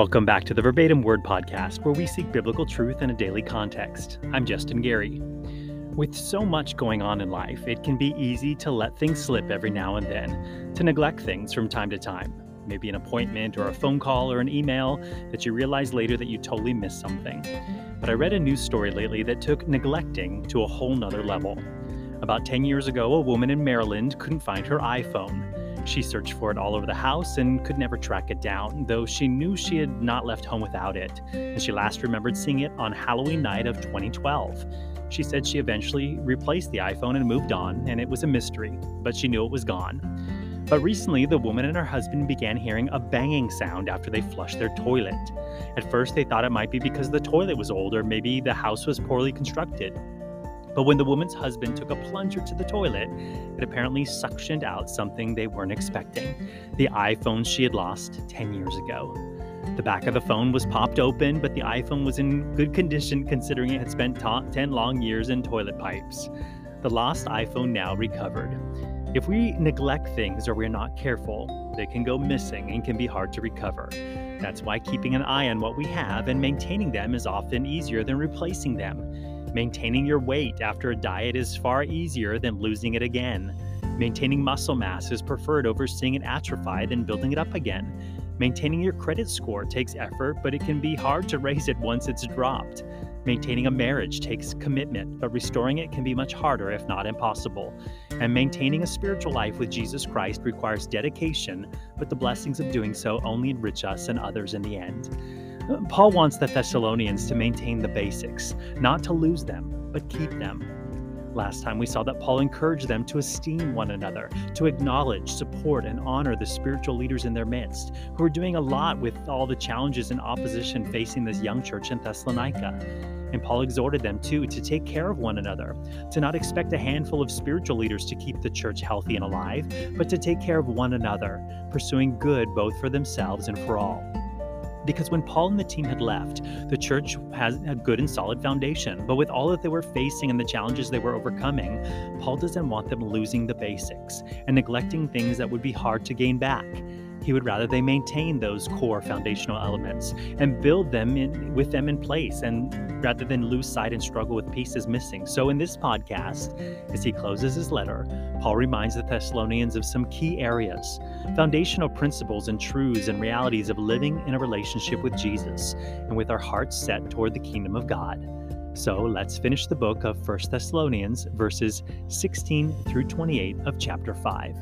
Welcome back to the Verbatim Word Podcast, where we seek biblical truth in a daily context. I'm Justin Gary. With so much going on in life, it can be easy to let things slip every now and then, to neglect things from time to time. Maybe an appointment or a phone call or an email that you realize later that you totally missed something. But I read a news story lately that took neglecting to a whole nother level. About 10 years ago, a woman in Maryland couldn't find her iPhone. She searched for it all over the house and could never track it down, though she knew she had not left home without it, and she last remembered seeing it on Halloween night of 2012. She said she eventually replaced the iPhone and moved on, and it was a mystery, but she knew it was gone. But recently, the woman and her husband began hearing a banging sound after they flushed their toilet. At first, they thought it might be because the toilet was old or maybe the house was poorly constructed. But when the woman's husband took a plunger to the toilet, it apparently suctioned out something they weren't expecting the iPhone she had lost 10 years ago. The back of the phone was popped open, but the iPhone was in good condition considering it had spent 10 long years in toilet pipes. The lost iPhone now recovered. If we neglect things or we're not careful, they can go missing and can be hard to recover. That's why keeping an eye on what we have and maintaining them is often easier than replacing them. Maintaining your weight after a diet is far easier than losing it again. Maintaining muscle mass is preferred over seeing it atrophy than building it up again. Maintaining your credit score takes effort, but it can be hard to raise it once it's dropped. Maintaining a marriage takes commitment, but restoring it can be much harder, if not impossible. And maintaining a spiritual life with Jesus Christ requires dedication, but the blessings of doing so only enrich us and others in the end. Paul wants the Thessalonians to maintain the basics, not to lose them, but keep them. Last time we saw that Paul encouraged them to esteem one another, to acknowledge, support, and honor the spiritual leaders in their midst, who are doing a lot with all the challenges and opposition facing this young church in Thessalonica. And Paul exhorted them too to take care of one another, to not expect a handful of spiritual leaders to keep the church healthy and alive, but to take care of one another, pursuing good both for themselves and for all. Because when Paul and the team had left, the church has a good and solid foundation. But with all that they were facing and the challenges they were overcoming, Paul doesn't want them losing the basics and neglecting things that would be hard to gain back. He would rather they maintain those core foundational elements and build them in, with them in place, and rather than lose sight and struggle with pieces missing. So, in this podcast, as he closes his letter, Paul reminds the Thessalonians of some key areas, foundational principles and truths and realities of living in a relationship with Jesus and with our hearts set toward the kingdom of God. So let's finish the book of 1 Thessalonians, verses 16 through 28 of chapter 5.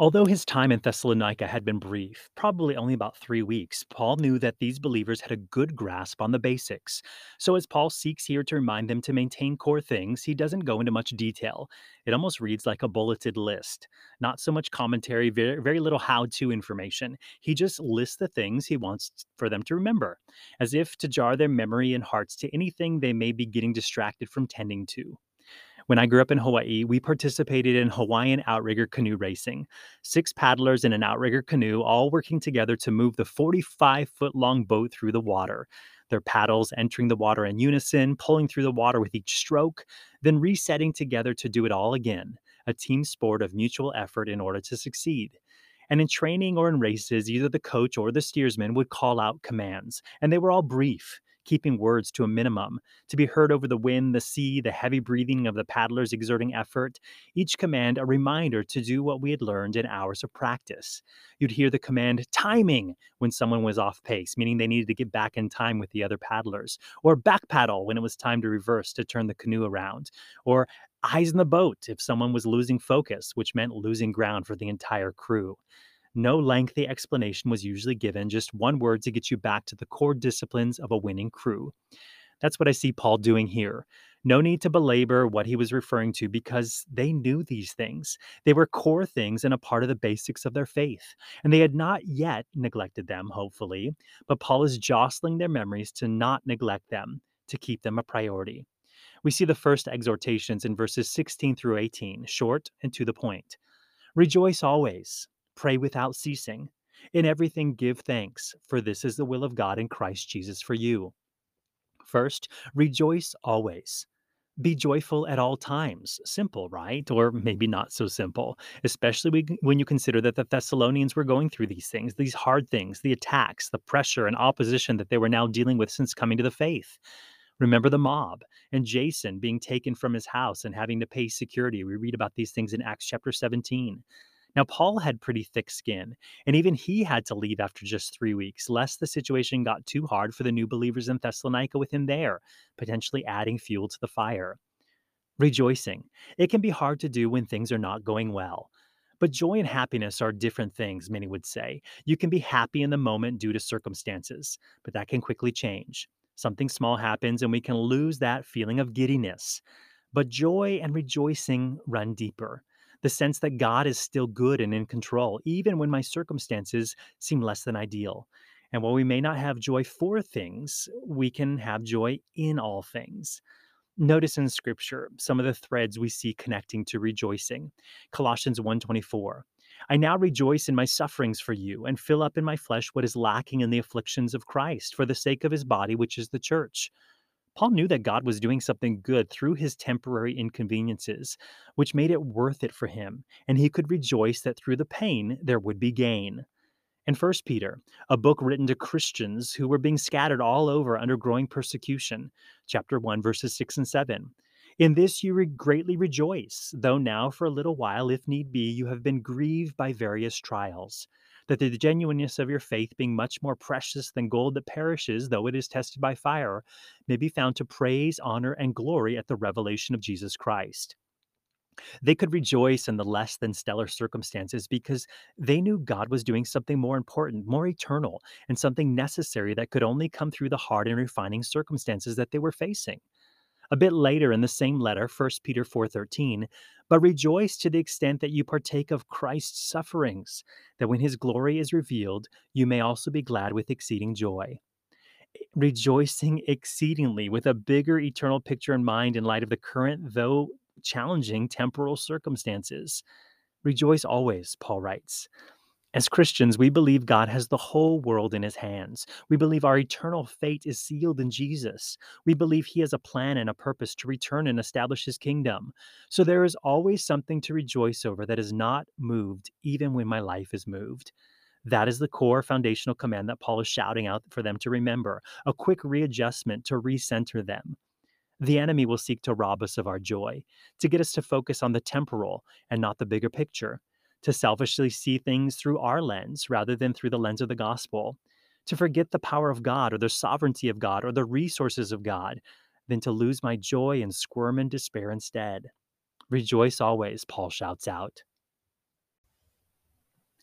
Although his time in Thessalonica had been brief, probably only about three weeks, Paul knew that these believers had a good grasp on the basics. So, as Paul seeks here to remind them to maintain core things, he doesn't go into much detail. It almost reads like a bulleted list. Not so much commentary, very, very little how to information. He just lists the things he wants for them to remember, as if to jar their memory and hearts to anything they may be getting distracted from tending to. When I grew up in Hawaii, we participated in Hawaiian outrigger canoe racing. Six paddlers in an outrigger canoe, all working together to move the 45 foot long boat through the water. Their paddles entering the water in unison, pulling through the water with each stroke, then resetting together to do it all again. A team sport of mutual effort in order to succeed. And in training or in races, either the coach or the steersman would call out commands, and they were all brief keeping words to a minimum, to be heard over the wind, the sea, the heavy breathing of the paddlers exerting effort, each command a reminder to do what we had learned in hours of practice. You'd hear the command timing when someone was off pace, meaning they needed to get back in time with the other paddlers, or back paddle when it was time to reverse to turn the canoe around, or eyes in the boat if someone was losing focus, which meant losing ground for the entire crew. No lengthy explanation was usually given, just one word to get you back to the core disciplines of a winning crew. That's what I see Paul doing here. No need to belabor what he was referring to because they knew these things. They were core things and a part of the basics of their faith. And they had not yet neglected them, hopefully, but Paul is jostling their memories to not neglect them, to keep them a priority. We see the first exhortations in verses 16 through 18, short and to the point. Rejoice always. Pray without ceasing. In everything, give thanks, for this is the will of God in Christ Jesus for you. First, rejoice always. Be joyful at all times. Simple, right? Or maybe not so simple, especially when you consider that the Thessalonians were going through these things, these hard things, the attacks, the pressure and opposition that they were now dealing with since coming to the faith. Remember the mob and Jason being taken from his house and having to pay security. We read about these things in Acts chapter 17. Now, Paul had pretty thick skin, and even he had to leave after just three weeks, lest the situation got too hard for the new believers in Thessalonica with him there, potentially adding fuel to the fire. Rejoicing. It can be hard to do when things are not going well. But joy and happiness are different things, many would say. You can be happy in the moment due to circumstances, but that can quickly change. Something small happens and we can lose that feeling of giddiness. But joy and rejoicing run deeper the sense that God is still good and in control, even when my circumstances seem less than ideal. And while we may not have joy for things, we can have joy in all things. Notice in scripture some of the threads we see connecting to rejoicing. Colossians 1:24. I now rejoice in my sufferings for you and fill up in my flesh what is lacking in the afflictions of Christ for the sake of his body which is the church. Paul knew that God was doing something good through his temporary inconveniences, which made it worth it for him, and he could rejoice that through the pain there would be gain. In First Peter, a book written to Christians who were being scattered all over under growing persecution, chapter 1 verses 6 and 7. In this you re- greatly rejoice, though now for a little while if need be you have been grieved by various trials that the genuineness of your faith, being much more precious than gold that perishes, though it is tested by fire, may be found to praise, honor, and glory at the revelation of Jesus Christ. They could rejoice in the less than stellar circumstances because they knew God was doing something more important, more eternal, and something necessary that could only come through the hard and refining circumstances that they were facing. A bit later in the same letter, 1 Peter 4:13, but rejoice to the extent that you partake of Christ's sufferings, that when his glory is revealed, you may also be glad with exceeding joy. Eh, rejoicing exceedingly with a bigger eternal picture in mind in light of the current, though challenging, temporal circumstances. Rejoice always, Paul writes. As Christians, we believe God has the whole world in his hands. We believe our eternal fate is sealed in Jesus. We believe he has a plan and a purpose to return and establish his kingdom. So there is always something to rejoice over that is not moved, even when my life is moved. That is the core foundational command that Paul is shouting out for them to remember a quick readjustment to recenter them. The enemy will seek to rob us of our joy, to get us to focus on the temporal and not the bigger picture to selfishly see things through our lens rather than through the lens of the gospel, to forget the power of God or the sovereignty of God or the resources of God, than to lose my joy and squirm in despair instead. Rejoice always, Paul shouts out.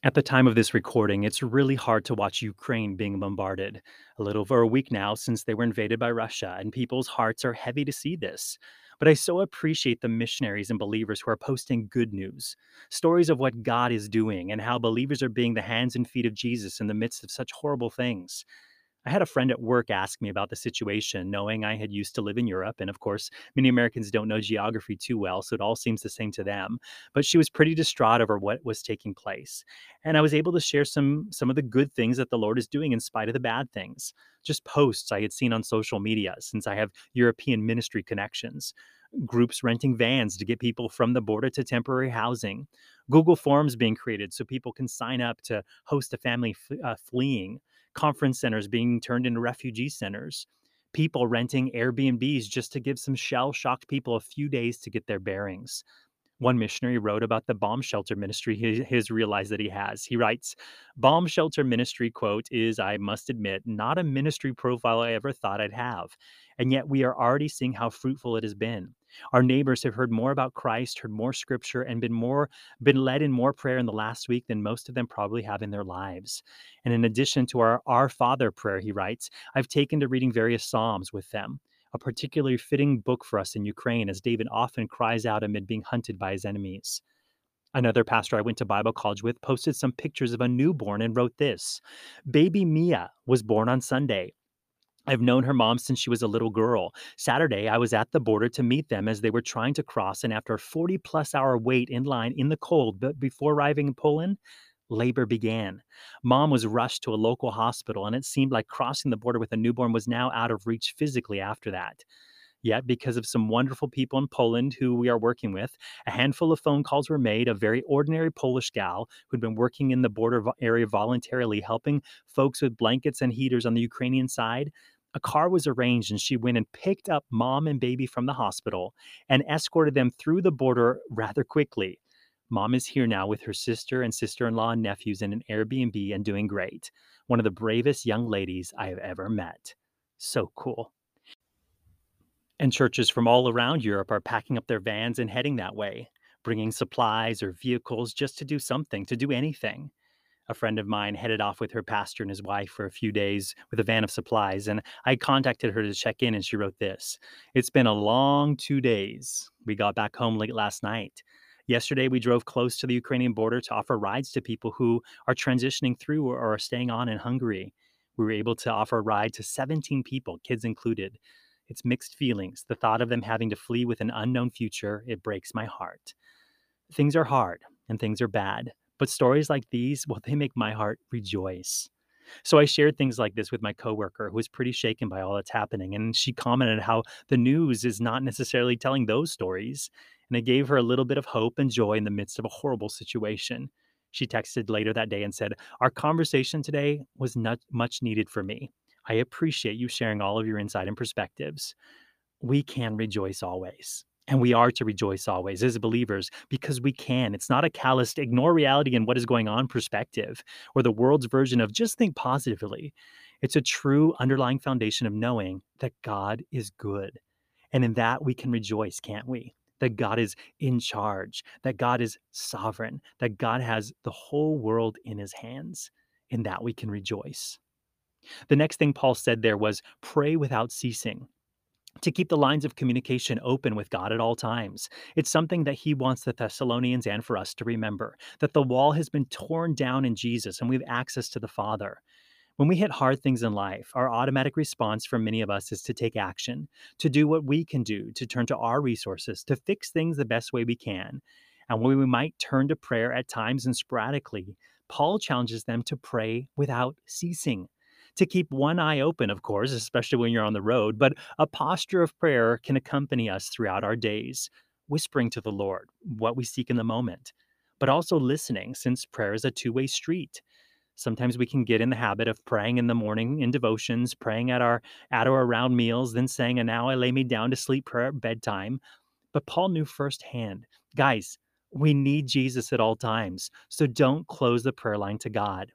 At the time of this recording, it's really hard to watch Ukraine being bombarded. A little over a week now since they were invaded by Russia, and people's hearts are heavy to see this. But I so appreciate the missionaries and believers who are posting good news, stories of what God is doing, and how believers are being the hands and feet of Jesus in the midst of such horrible things. I had a friend at work ask me about the situation, knowing I had used to live in Europe. And of course, many Americans don't know geography too well, so it all seems the same to them. But she was pretty distraught over what was taking place. And I was able to share some, some of the good things that the Lord is doing in spite of the bad things. Just posts I had seen on social media, since I have European ministry connections groups renting vans to get people from the border to temporary housing, Google Forms being created so people can sign up to host a family f- uh, fleeing, conference centers being turned into refugee centers, people renting Airbnbs just to give some shell shocked people a few days to get their bearings. One missionary wrote about the bomb shelter ministry he has realized that he has. He writes, Bomb shelter ministry, quote, is, I must admit, not a ministry profile I ever thought I'd have. And yet we are already seeing how fruitful it has been. Our neighbors have heard more about Christ, heard more scripture, and been more been led in more prayer in the last week than most of them probably have in their lives. And in addition to our Our Father prayer, he writes, I've taken to reading various Psalms with them a particularly fitting book for us in Ukraine, as David often cries out amid being hunted by his enemies. Another pastor I went to Bible college with posted some pictures of a newborn and wrote this Baby Mia was born on Sunday. I've known her mom since she was a little girl. Saturday, I was at the border to meet them as they were trying to cross, and after a 40 plus hour wait in line in the cold, but before arriving in Poland, labor began. Mom was rushed to a local hospital, and it seemed like crossing the border with a newborn was now out of reach physically after that. Yet, because of some wonderful people in Poland who we are working with, a handful of phone calls were made. A very ordinary Polish gal who'd been working in the border area voluntarily, helping folks with blankets and heaters on the Ukrainian side. A car was arranged, and she went and picked up mom and baby from the hospital and escorted them through the border rather quickly. Mom is here now with her sister and sister in law and nephews in an Airbnb and doing great. One of the bravest young ladies I have ever met. So cool. And churches from all around Europe are packing up their vans and heading that way, bringing supplies or vehicles just to do something, to do anything. A friend of mine headed off with her pastor and his wife for a few days with a van of supplies, and I contacted her to check in, and she wrote this It's been a long two days. We got back home late last night. Yesterday, we drove close to the Ukrainian border to offer rides to people who are transitioning through or are staying on in Hungary. We were able to offer a ride to 17 people, kids included. It's mixed feelings. The thought of them having to flee with an unknown future, it breaks my heart. Things are hard and things are bad, but stories like these, well, they make my heart rejoice. So I shared things like this with my coworker who was pretty shaken by all that's happening. And she commented how the news is not necessarily telling those stories. And it gave her a little bit of hope and joy in the midst of a horrible situation. She texted later that day and said, Our conversation today was not much needed for me. I appreciate you sharing all of your insight and perspectives. We can rejoice always. And we are to rejoice always as believers because we can. It's not a calloused ignore reality and what is going on perspective or the world's version of just think positively. It's a true underlying foundation of knowing that God is good. And in that we can rejoice, can't we? That God is in charge, that God is sovereign, that God has the whole world in his hands. In that we can rejoice. The next thing Paul said there was pray without ceasing. To keep the lines of communication open with God at all times. It's something that he wants the Thessalonians and for us to remember that the wall has been torn down in Jesus and we have access to the Father. When we hit hard things in life, our automatic response for many of us is to take action, to do what we can do, to turn to our resources, to fix things the best way we can. And when we might turn to prayer at times and sporadically, Paul challenges them to pray without ceasing to keep one eye open, of course, especially when you're on the road, but a posture of prayer can accompany us throughout our days, whispering to the Lord what we seek in the moment, but also listening, since prayer is a two way street. Sometimes we can get in the habit of praying in the morning in devotions, praying at our at or around meals, then saying, and now I lay me down to sleep prayer at bedtime. But Paul knew firsthand, guys, we need Jesus at all times. So don't close the prayer line to God.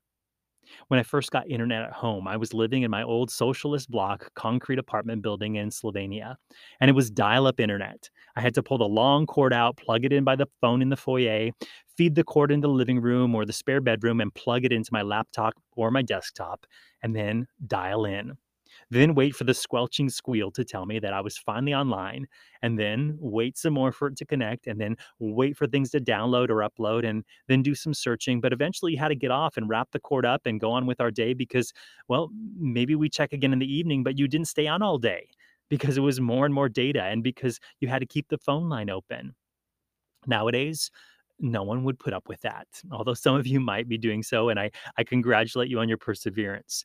When I first got internet at home, I was living in my old socialist block concrete apartment building in Slovenia, and it was dial up internet. I had to pull the long cord out, plug it in by the phone in the foyer, feed the cord into the living room or the spare bedroom, and plug it into my laptop or my desktop, and then dial in then wait for the squelching squeal to tell me that I was finally online, and then wait some more for it to connect, and then wait for things to download or upload, and then do some searching. But eventually, you had to get off and wrap the cord up and go on with our day because, well, maybe we check again in the evening, but you didn't stay on all day because it was more and more data and because you had to keep the phone line open. Nowadays, no one would put up with that, although some of you might be doing so, and I, I congratulate you on your perseverance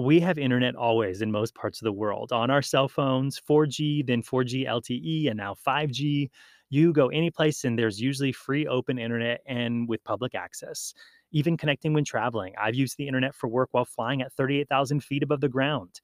we have internet always in most parts of the world. On our cell phones 4g then 4g lte and now 5g you go any place and there's usually free open internet and with public access. Even connecting when traveling i've used the internet for work while flying at 38000 feet above the ground.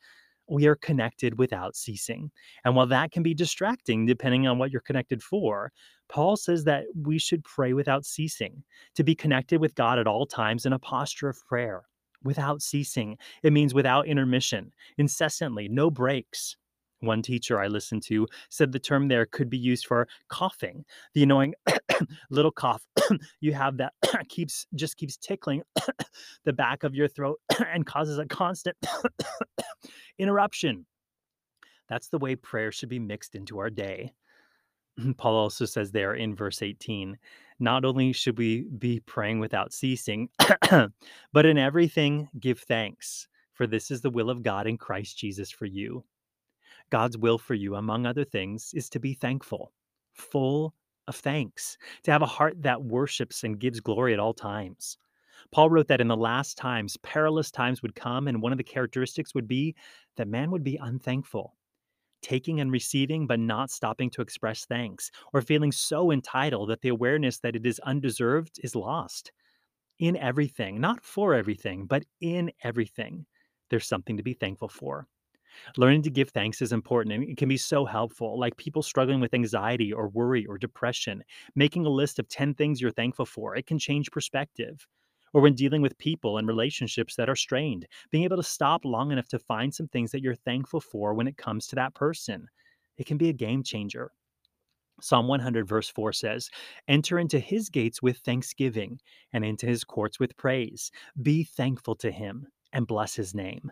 We are connected without ceasing. And while that can be distracting depending on what you're connected for, Paul says that we should pray without ceasing, to be connected with God at all times in a posture of prayer without ceasing. It means without intermission, incessantly, no breaks. One teacher I listened to said the term there could be used for coughing, the annoying little cough you have that keeps just keeps tickling the back of your throat and causes a constant interruption. That's the way prayer should be mixed into our day. Paul also says there in verse 18 not only should we be praying without ceasing, but in everything give thanks, for this is the will of God in Christ Jesus for you. God's will for you, among other things, is to be thankful, full of thanks, to have a heart that worships and gives glory at all times. Paul wrote that in the last times, perilous times would come, and one of the characteristics would be that man would be unthankful. Taking and receiving but not stopping to express thanks, or feeling so entitled that the awareness that it is undeserved is lost. In everything, not for everything, but in everything, there's something to be thankful for. Learning to give thanks is important and it can be so helpful. Like people struggling with anxiety or worry or depression, making a list of 10 things you're thankful for, it can change perspective. Or when dealing with people and relationships that are strained, being able to stop long enough to find some things that you're thankful for when it comes to that person, it can be a game changer. Psalm 100, verse 4 says, Enter into his gates with thanksgiving and into his courts with praise. Be thankful to him and bless his name.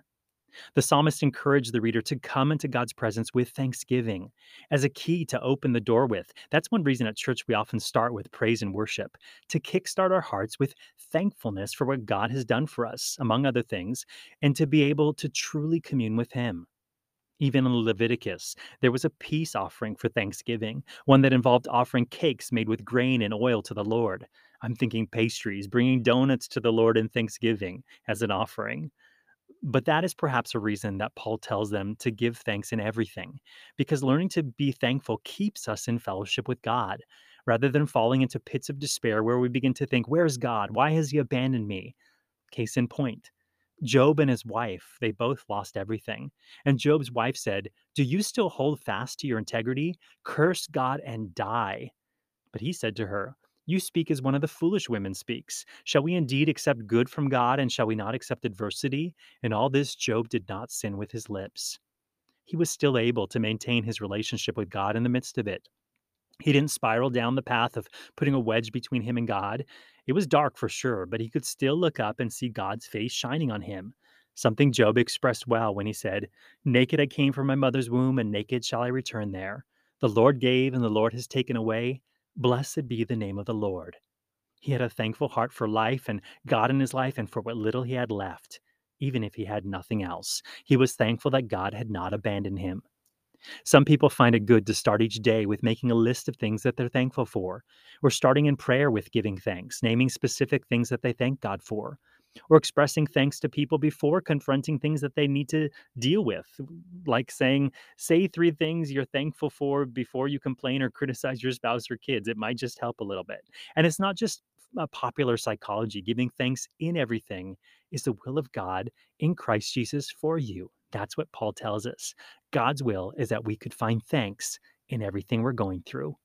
The psalmist encouraged the reader to come into God's presence with thanksgiving as a key to open the door with. That's one reason at church we often start with praise and worship, to kickstart our hearts with thankfulness for what God has done for us, among other things, and to be able to truly commune with Him. Even in Leviticus, there was a peace offering for Thanksgiving, one that involved offering cakes made with grain and oil to the Lord. I'm thinking pastries, bringing donuts to the Lord in Thanksgiving as an offering. But that is perhaps a reason that Paul tells them to give thanks in everything, because learning to be thankful keeps us in fellowship with God, rather than falling into pits of despair where we begin to think, Where's God? Why has He abandoned me? Case in point. Job and his wife, they both lost everything. And Job's wife said, Do you still hold fast to your integrity? Curse God and die. But he said to her, you speak as one of the foolish women speaks. Shall we indeed accept good from God, and shall we not accept adversity? In all this, Job did not sin with his lips. He was still able to maintain his relationship with God in the midst of it. He didn't spiral down the path of putting a wedge between him and God. It was dark for sure, but he could still look up and see God's face shining on him. Something Job expressed well when he said, Naked I came from my mother's womb, and naked shall I return there. The Lord gave, and the Lord has taken away. Blessed be the name of the Lord. He had a thankful heart for life and God in his life and for what little he had left, even if he had nothing else. He was thankful that God had not abandoned him. Some people find it good to start each day with making a list of things that they're thankful for, or starting in prayer with giving thanks, naming specific things that they thank God for, or expressing thanks to people before confronting things that they need to deal with, like saying, say three things you're thankful for before you complain or criticize your spouse or kids. It might just help a little bit. And it's not just a popular psychology. Giving thanks in everything is the will of God in Christ Jesus for you. That's what Paul tells us. God's will is that we could find thanks in everything we're going through.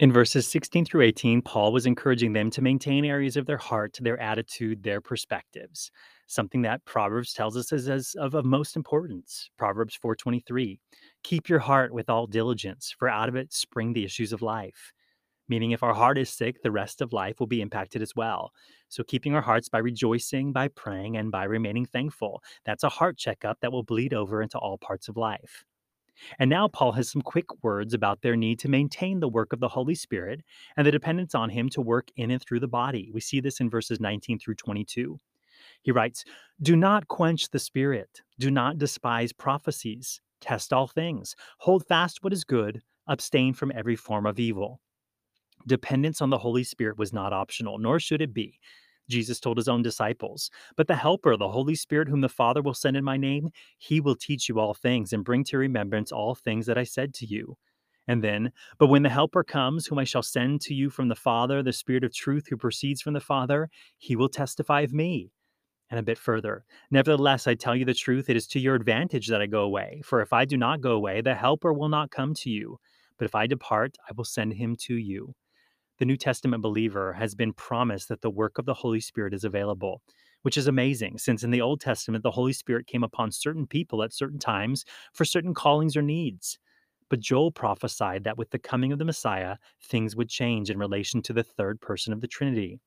In verses 16 through 18, Paul was encouraging them to maintain areas of their heart, their attitude, their perspectives. Something that Proverbs tells us is as of, of most importance. Proverbs 4:23. Keep your heart with all diligence, for out of it spring the issues of life. Meaning if our heart is sick, the rest of life will be impacted as well. So keeping our hearts by rejoicing, by praying, and by remaining thankful. That's a heart checkup that will bleed over into all parts of life. And now Paul has some quick words about their need to maintain the work of the Holy Spirit and the dependence on Him to work in and through the body. We see this in verses 19 through 22. He writes, Do not quench the Spirit, do not despise prophecies, test all things, hold fast what is good, abstain from every form of evil. Dependence on the Holy Spirit was not optional, nor should it be. Jesus told his own disciples. But the Helper, the Holy Spirit, whom the Father will send in my name, he will teach you all things and bring to remembrance all things that I said to you. And then, but when the Helper comes, whom I shall send to you from the Father, the Spirit of truth who proceeds from the Father, he will testify of me. And a bit further, nevertheless, I tell you the truth, it is to your advantage that I go away. For if I do not go away, the Helper will not come to you. But if I depart, I will send him to you the New Testament believer has been promised that the work of the Holy Spirit is available, which is amazing since in the Old Testament, the Holy Spirit came upon certain people at certain times for certain callings or needs. But Joel prophesied that with the coming of the Messiah, things would change in relation to the third person of the Trinity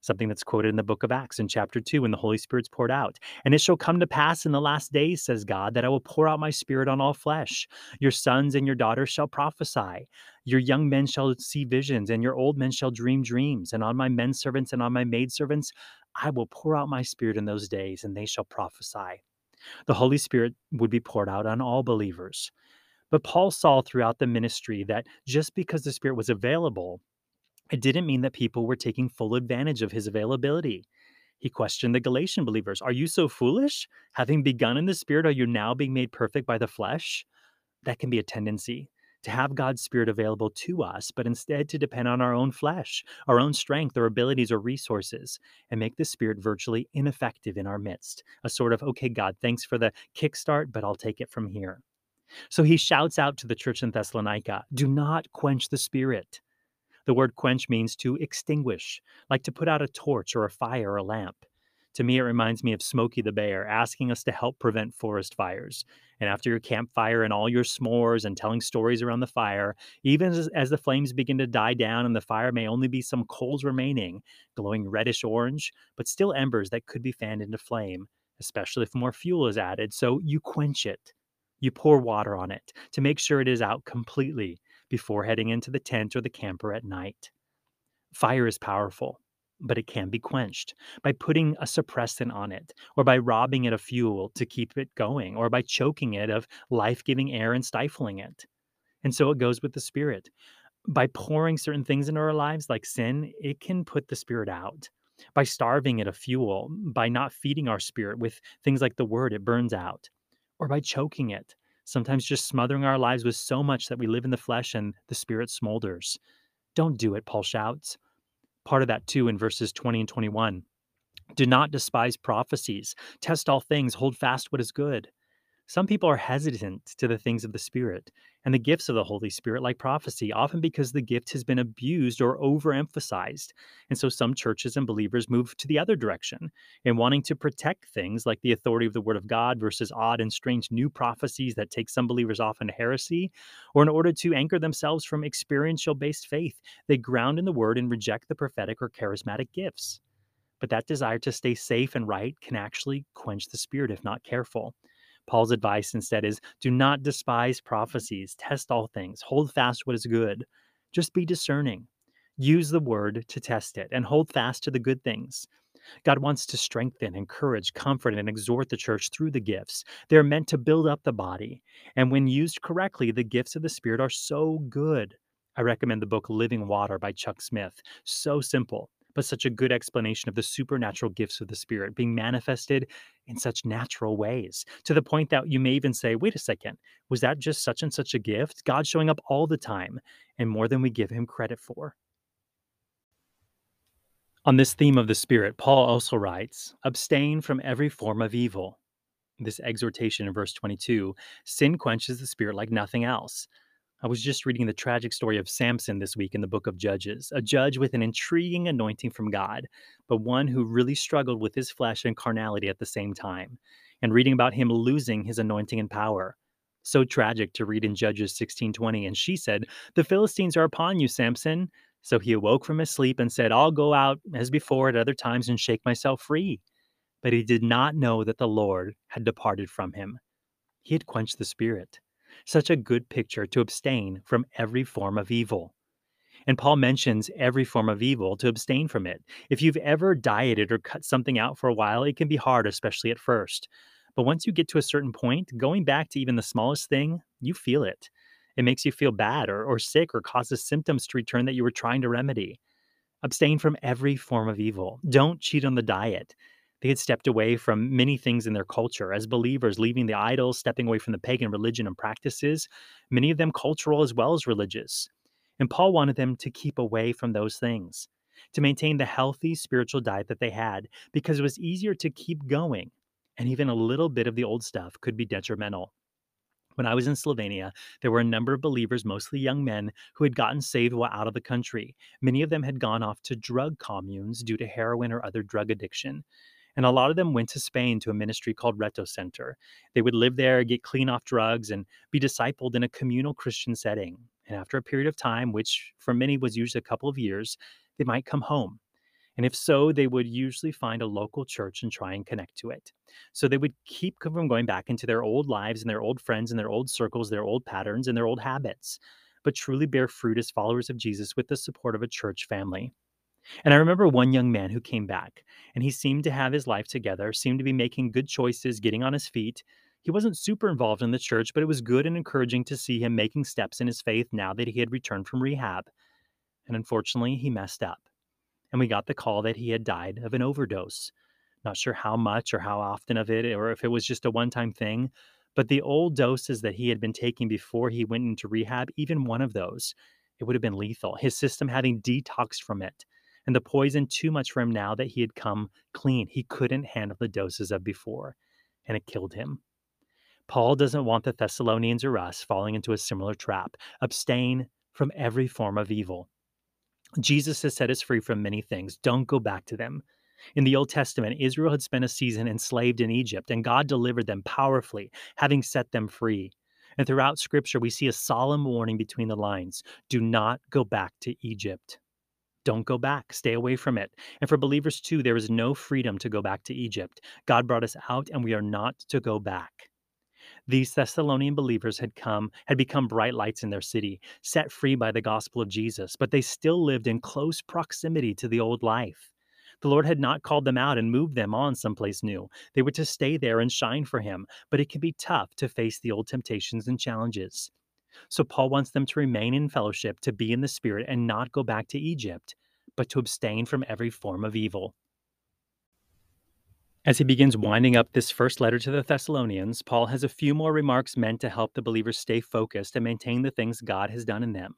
something that's quoted in the book of Acts in chapter 2 when the Holy Spirit's poured out. And it shall come to pass in the last days, says God, that I will pour out my spirit on all flesh. Your sons and your daughters shall prophesy. Your young men shall see visions, and your old men shall dream dreams. And on my men servants and on my maidservants, I will pour out my spirit in those days, and they shall prophesy. The Holy Spirit would be poured out on all believers. But Paul saw throughout the ministry that just because the Spirit was available, it didn't mean that people were taking full advantage of his availability. He questioned the Galatian believers Are you so foolish? Having begun in the Spirit, are you now being made perfect by the flesh? That can be a tendency to have God's Spirit available to us, but instead to depend on our own flesh, our own strength, or abilities or resources, and make the Spirit virtually ineffective in our midst. A sort of, okay, God, thanks for the kickstart, but I'll take it from here. So he shouts out to the church in Thessalonica do not quench the Spirit. The word quench means to extinguish, like to put out a torch or a fire or a lamp. To me, it reminds me of Smokey the Bear asking us to help prevent forest fires. And after your campfire and all your s'mores and telling stories around the fire, even as, as, the flames begin to die down and the fire may only be some coals remaining, glowing reddish orange, but still embers that could be fanned into flame, especially if more fuel is added. So you quench it. You pour water on it to make sure it is out completely before heading into the tent or the camper at night. Fire is powerful, but it can be quenched by putting a suppressant on it, or by robbing it of fuel to keep it going, or by choking it of life giving air and stifling it. And so it goes with the Spirit. By pouring certain things into our lives, like sin, it can put the Spirit out. By starving it of fuel, by not feeding our spirit with things like the Word, it burns out. Or by choking it, sometimes just smothering our lives with so much that we live in the flesh and the spirit smolders. Don't do it, Paul shouts. Part of that too in verses 20 and 21. Do not despise prophecies. Test all things. Hold fast what is good. Some people are hesitant to the things of the Spirit and the gifts of the Holy Spirit, like prophecy, often because the gift has been abused or overemphasized. And so some churches and believers move to the other direction in wanting to protect things like the authority of the Word of God versus odd and strange new prophecies that take some believers off into heresy, or in order to anchor themselves from experiential based faith, they ground in the Word and reject the prophetic or charismatic gifts. But that desire to stay safe and right can actually quench the Spirit if not careful. Paul's advice instead is do not despise prophecies, test all things, hold fast what is good. Just be discerning. Use the word to test it and hold fast to the good things. God wants to strengthen, encourage, comfort, and exhort the church through the gifts. They're meant to build up the body. And when used correctly, the gifts of the Spirit are so good. I recommend the book Living Water by Chuck Smith. So simple, such a good explanation of the supernatural gifts of the Spirit being manifested in such natural ways, to the point that you may even say, wait a second, was that just such and such a gift? God showing up all the time and more than we give him credit for. On this theme of the Spirit, Paul also writes, abstain from every form of evil. This exhortation in verse 22 sin quenches the Spirit like nothing else. I was just reading the tragic story of Samson this week in the book of Judges, a judge with an intriguing anointing from God, but one who really struggled with his flesh and carnality at the same time, and reading about him losing his anointing and power. So tragic to read in Judges 16:20 and she said, "The Philistines are upon you, Samson." So he awoke from his sleep and said, "I'll go out as before at other times and shake myself free." But he did not know that the Lord had departed from him. He had quenched the spirit such a good picture to abstain from every form of evil. And Paul mentions every form of evil to abstain from it. If you've ever dieted or cut something out for a while, it can be hard, especially at first. But once you get to a certain point, going back to even the smallest thing, you feel it. It makes you feel bad or, or sick or causes symptoms to return that you were trying to remedy. Abstain from every form of evil. Don't cheat on the diet. They had stepped away from many things in their culture as believers, leaving the idols, stepping away from the pagan religion and practices, many of them cultural as well as religious. And Paul wanted them to keep away from those things, to maintain the healthy spiritual diet that they had, because it was easier to keep going. And even a little bit of the old stuff could be detrimental. When I was in Slovenia, there were a number of believers, mostly young men, who had gotten saved while out of the country. Many of them had gone off to drug communes due to heroin or other drug addiction. And a lot of them went to Spain to a ministry called Reto Center. They would live there, get clean off drugs, and be discipled in a communal Christian setting. And after a period of time, which for many was usually a couple of years, they might come home. And if so, they would usually find a local church and try and connect to it. So they would keep from going back into their old lives and their old friends and their old circles, their old patterns and their old habits, but truly bear fruit as followers of Jesus with the support of a church family. And I remember one young man who came back, and he seemed to have his life together, seemed to be making good choices, getting on his feet. He wasn't super involved in the church, but it was good and encouraging to see him making steps in his faith now that he had returned from rehab. And unfortunately, he messed up. And we got the call that he had died of an overdose. Not sure how much or how often of it, or if it was just a one time thing. But the old doses that he had been taking before he went into rehab, even one of those, it would have been lethal. His system having detoxed from it. And the poison too much for him now that he had come clean. He couldn't handle the doses of before, and it killed him. Paul doesn't want the Thessalonians or us falling into a similar trap. Abstain from every form of evil. Jesus has set us free from many things. Don't go back to them. In the Old Testament, Israel had spent a season enslaved in Egypt, and God delivered them powerfully, having set them free. And throughout Scripture, we see a solemn warning between the lines do not go back to Egypt. Don't go back. Stay away from it. And for believers too, there is no freedom to go back to Egypt. God brought us out, and we are not to go back. These Thessalonian believers had come, had become bright lights in their city, set free by the gospel of Jesus, but they still lived in close proximity to the old life. The Lord had not called them out and moved them on someplace new. They were to stay there and shine for Him, but it can be tough to face the old temptations and challenges. So Paul wants them to remain in fellowship, to be in the Spirit, and not go back to Egypt, but to abstain from every form of evil. As he begins winding up this first letter to the Thessalonians, Paul has a few more remarks meant to help the believers stay focused and maintain the things God has done in them.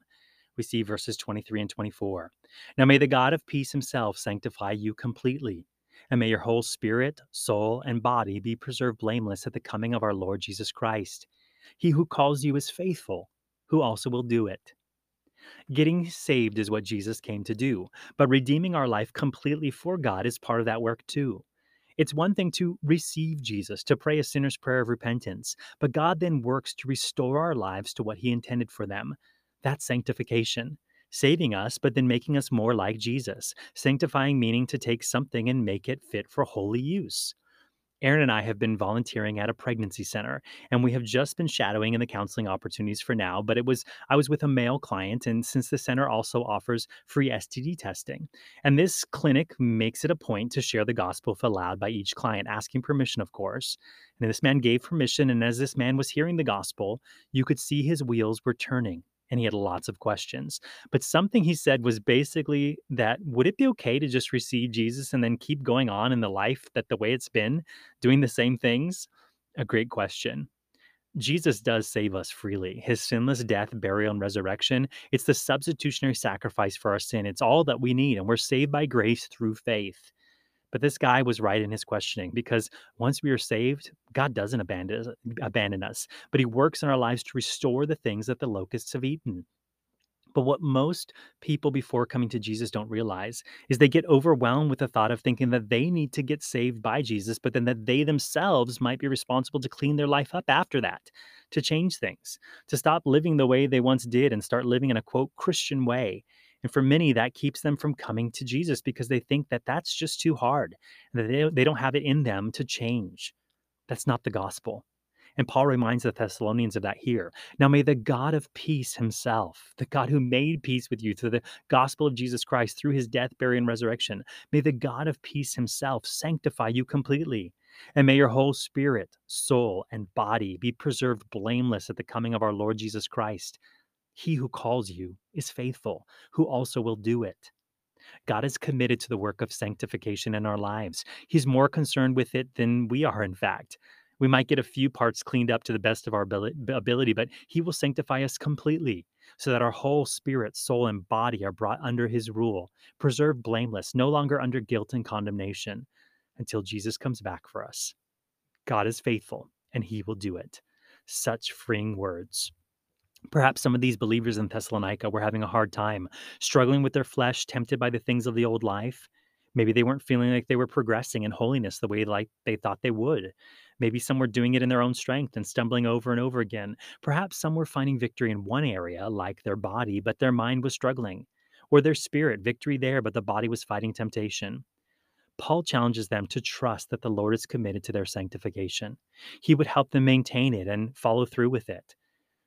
We see verses 23 and 24. Now may the God of peace himself sanctify you completely, and may your whole spirit, soul, and body be preserved blameless at the coming of our Lord Jesus Christ. He who calls you is faithful, who also will do it. Getting saved is what Jesus came to do, but redeeming our life completely for God is part of that work too. It's one thing to receive Jesus, to pray a sinner's prayer of repentance, but God then works to restore our lives to what He intended for them. That's sanctification. Saving us, but then making us more like Jesus. Sanctifying meaning to take something and make it fit for holy use. Erin and I have been volunteering at a pregnancy center, and we have just been shadowing in the counseling opportunities for now. But it was I was with a male client, and since the center also offers free STD testing, and this clinic makes it a point to share the gospel if allowed by each client, asking permission, of course. And this man gave permission, and as this man was hearing the gospel, you could see his wheels were turning and he had lots of questions. But something he said was basically that would it be okay to just receive Jesus and then keep going on in the life that the way it's been, doing the same things? A great question. Jesus does save us freely. His sinless death, burial, and resurrection, it's the substitutionary sacrifice for our sin. It's all that we need, and we're saved by grace through faith. But this guy was right in his questioning because once we are saved, God doesn't abandon, abandon us, but he works in our lives to restore the things that the locusts have eaten. But what most people before coming to Jesus don't realize is they get overwhelmed with the thought of thinking that they need to get saved by Jesus, but then that they themselves might be responsible to clean their life up after that, to change things, to stop living the way they once did and start living in a quote Christian way. And for many, that keeps them from coming to Jesus because they think that that's just too hard, that they, they don't have it in them to change. That's not the gospel. And Paul reminds the Thessalonians of that here. Now, may the God of peace himself, the God who made peace with you through the gospel of Jesus Christ, through his death, burial, and resurrection, may the God of peace himself sanctify you completely. And may your whole spirit, soul, and body be preserved blameless at the coming of our Lord Jesus Christ. He who calls you is faithful, who also will do it. God is committed to the work of sanctification in our lives. He's more concerned with it than we are, in fact. We might get a few parts cleaned up to the best of our ability, but He will sanctify us completely so that our whole spirit, soul, and body are brought under His rule, preserved blameless, no longer under guilt and condemnation until Jesus comes back for us. God is faithful, and He will do it. Such freeing words. Perhaps some of these believers in Thessalonica were having a hard time, struggling with their flesh, tempted by the things of the old life. Maybe they weren't feeling like they were progressing in holiness the way like they thought they would. Maybe some were doing it in their own strength and stumbling over and over again. Perhaps some were finding victory in one area, like their body, but their mind was struggling. Or their spirit, victory there, but the body was fighting temptation. Paul challenges them to trust that the Lord is committed to their sanctification. He would help them maintain it and follow through with it.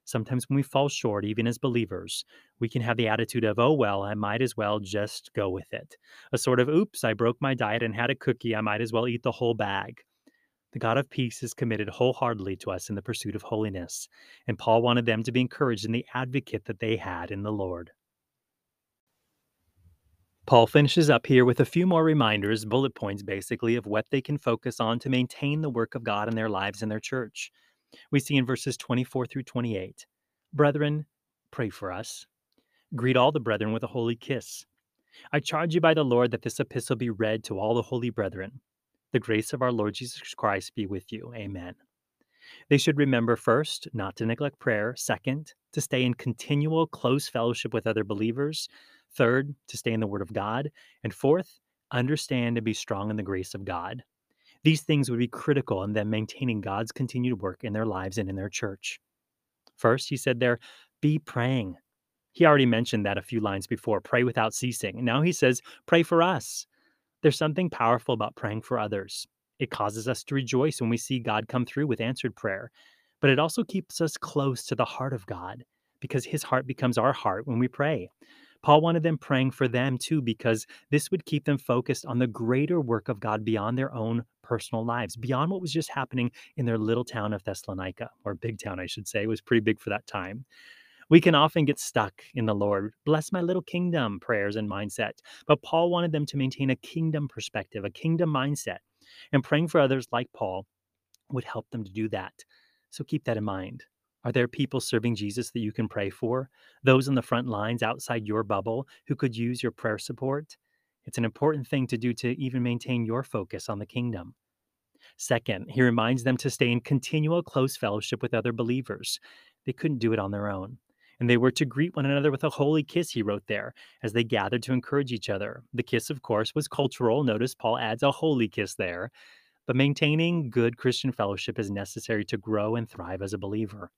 Sometimes when we fall short, even as believers, we can have the attitude of, oh, well, I might as well just go with it. A sort of, oops, I broke my diet and had a cookie. I might as well eat the whole bag. The God of peace is committed wholeheartedly to us in the pursuit of holiness, and Paul wanted them to be encouraged in the advocate that they had in the Lord. Paul finishes up here with a few more reminders, bullet points basically, of what they can focus on to maintain the work of God in their lives and their church. We see in verses 24 through 28 Brethren, pray for us. Greet all the brethren with a holy kiss. I charge you by the Lord that this epistle be read to all the holy brethren. The grace of our Lord Jesus Christ be with you. Amen. They should remember first, not to neglect prayer. Second, to stay in continual close fellowship with other believers. Third, to stay in the Word of God. And fourth, understand and be strong in the grace of God. These things would be critical in them maintaining God's continued work in their lives and in their church. First, he said there, be praying. He already mentioned that a few lines before pray without ceasing. Now he says, pray for us. There's something powerful about praying for others. It causes us to rejoice when we see God come through with answered prayer, but it also keeps us close to the heart of God because his heart becomes our heart when we pray. Paul wanted them praying for them too, because this would keep them focused on the greater work of God beyond their own personal lives, beyond what was just happening in their little town of Thessalonica, or big town, I should say. It was pretty big for that time. We can often get stuck in the Lord, bless my little kingdom prayers and mindset. But Paul wanted them to maintain a kingdom perspective, a kingdom mindset. And praying for others like Paul would help them to do that. So keep that in mind. Are there people serving Jesus that you can pray for? Those on the front lines outside your bubble who could use your prayer support? It's an important thing to do to even maintain your focus on the kingdom. Second, he reminds them to stay in continual close fellowship with other believers. They couldn't do it on their own and they were to greet one another with a holy kiss, he wrote there, as they gathered to encourage each other. The kiss, of course, was cultural. Notice Paul adds a holy kiss there. But maintaining good Christian fellowship is necessary to grow and thrive as a believer.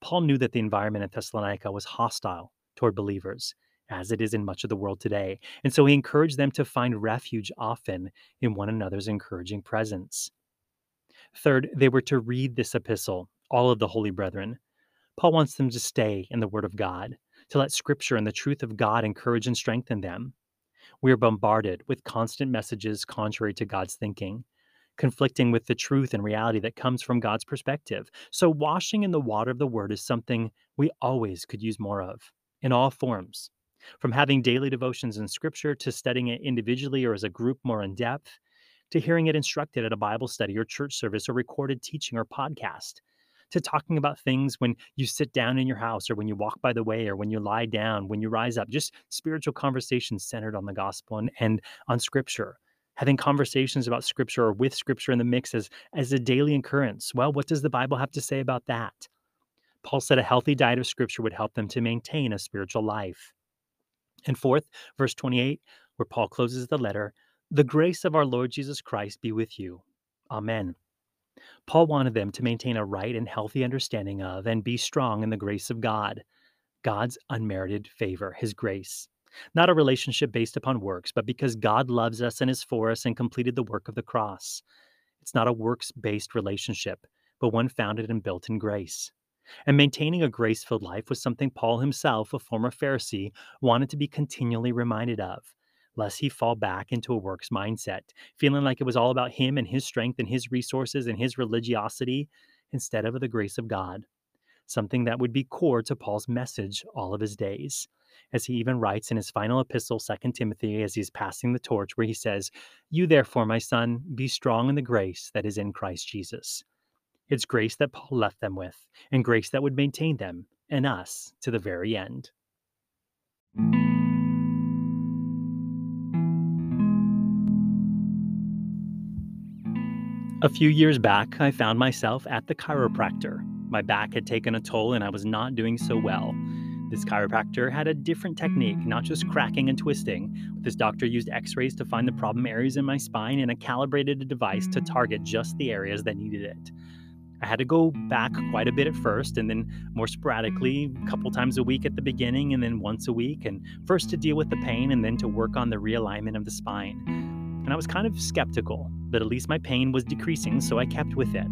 Paul knew that the environment in Thessalonica was hostile toward believers, as it is in much of the world today, and so he encouraged them to find refuge often in one another's encouraging presence. Third, they were to read this epistle, all of the holy brethren, Paul wants them to stay in the Word of God, to let Scripture and the truth of God encourage and strengthen them. We are bombarded with constant messages contrary to God's thinking, conflicting with the truth and reality that comes from God's perspective. So, washing in the water of the Word is something we always could use more of in all forms. From having daily devotions in Scripture to studying it individually or as a group more in depth, to hearing it instructed at a Bible study or church service or recorded teaching or podcast to talking about things when you sit down in your house or when you walk by the way or when you lie down, when you rise up, just spiritual conversations centered on the gospel and, and on scripture. Having conversations about scripture or with scripture in the mix as, as a daily occurrence. Well, what does the Bible have to say about that? Paul said a healthy diet of scripture would help them to maintain a spiritual life. And fourth, verse 28, where Paul closes the letter, the grace of our Lord Jesus Christ be with you. Amen. Paul wanted them to maintain a right and healthy understanding of and be strong in the grace of God, God's unmerited favor, his grace. Not a relationship based upon works, but because God loves us and is for us and completed the work of the cross. It's not a works based relationship, but one founded and built in grace. And maintaining a grace filled life was something Paul himself, a former Pharisee, wanted to be continually reminded of lest he fall back into a works mindset, feeling like it was all about him and his strength and his resources and his religiosity instead of the grace of God, something that would be core to Paul's message all of his days. As he even writes in his final epistle, 2 Timothy, as he's passing the torch, where he says, You therefore, my son, be strong in the grace that is in Christ Jesus. It's grace that Paul left them with, and grace that would maintain them and us to the very end. A few years back, I found myself at the chiropractor. My back had taken a toll and I was not doing so well. This chiropractor had a different technique, not just cracking and twisting. This doctor used x rays to find the problem areas in my spine and a calibrated device to target just the areas that needed it. I had to go back quite a bit at first and then more sporadically, a couple times a week at the beginning and then once a week, and first to deal with the pain and then to work on the realignment of the spine and I was kind of skeptical, but at least my pain was decreasing, so I kept with it.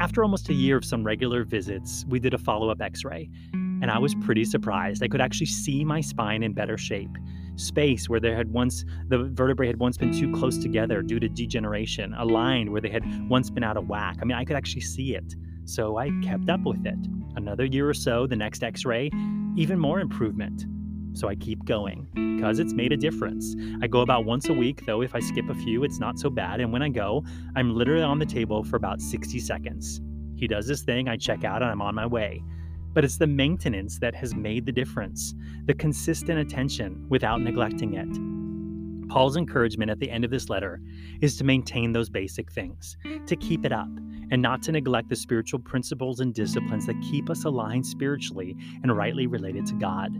After almost a year of some regular visits, we did a follow up x ray, and I was pretty surprised. I could actually see my spine in better shape. Space where there had once the vertebrae had once been too close together due to degeneration, aligned where they had once been out of whack. I mean, I could actually see it. So I kept up with it. Another year or so, the next x ray, even more improvement. So I keep going because it's made a difference. I go about once a week, though if I skip a few, it's not so bad. And when I go, I'm literally on the table for about 60 seconds. He does his thing, I check out, and I'm on my way. But it's the maintenance that has made the difference, the consistent attention without neglecting it. Paul's encouragement at the end of this letter is to maintain those basic things, to keep it up, and not to neglect the spiritual principles and disciplines that keep us aligned spiritually and rightly related to God.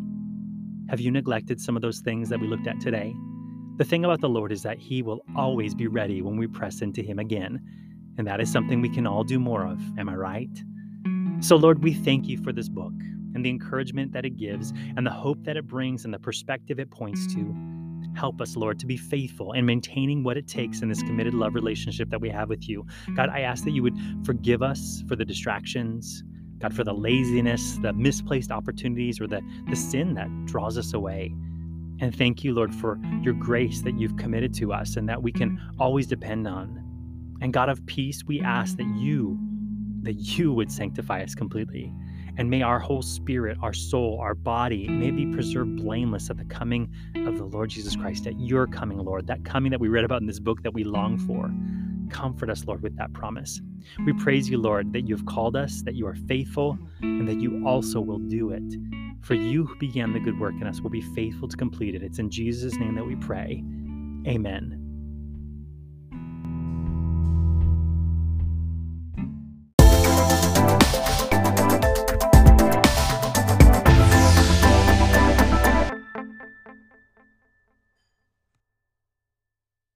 Have you neglected some of those things that we looked at today? The thing about the Lord is that He will always be ready when we press into Him again. And that is something we can all do more of. Am I right? So, Lord, we thank you for this book and the encouragement that it gives and the hope that it brings and the perspective it points to. Help us, Lord, to be faithful in maintaining what it takes in this committed love relationship that we have with you. God, I ask that you would forgive us for the distractions, God, for the laziness, the misplaced opportunities, or the, the sin that draws us away. And thank you, Lord, for your grace that you've committed to us and that we can always depend on. And God of peace, we ask that you, that you would sanctify us completely. And may our whole spirit, our soul, our body, may be preserved blameless at the coming of the Lord Jesus Christ, at your coming, Lord, that coming that we read about in this book that we long for. Comfort us, Lord, with that promise. We praise you, Lord, that you have called us, that you are faithful, and that you also will do it. For you who began the good work in us will be faithful to complete it. It's in Jesus' name that we pray. Amen.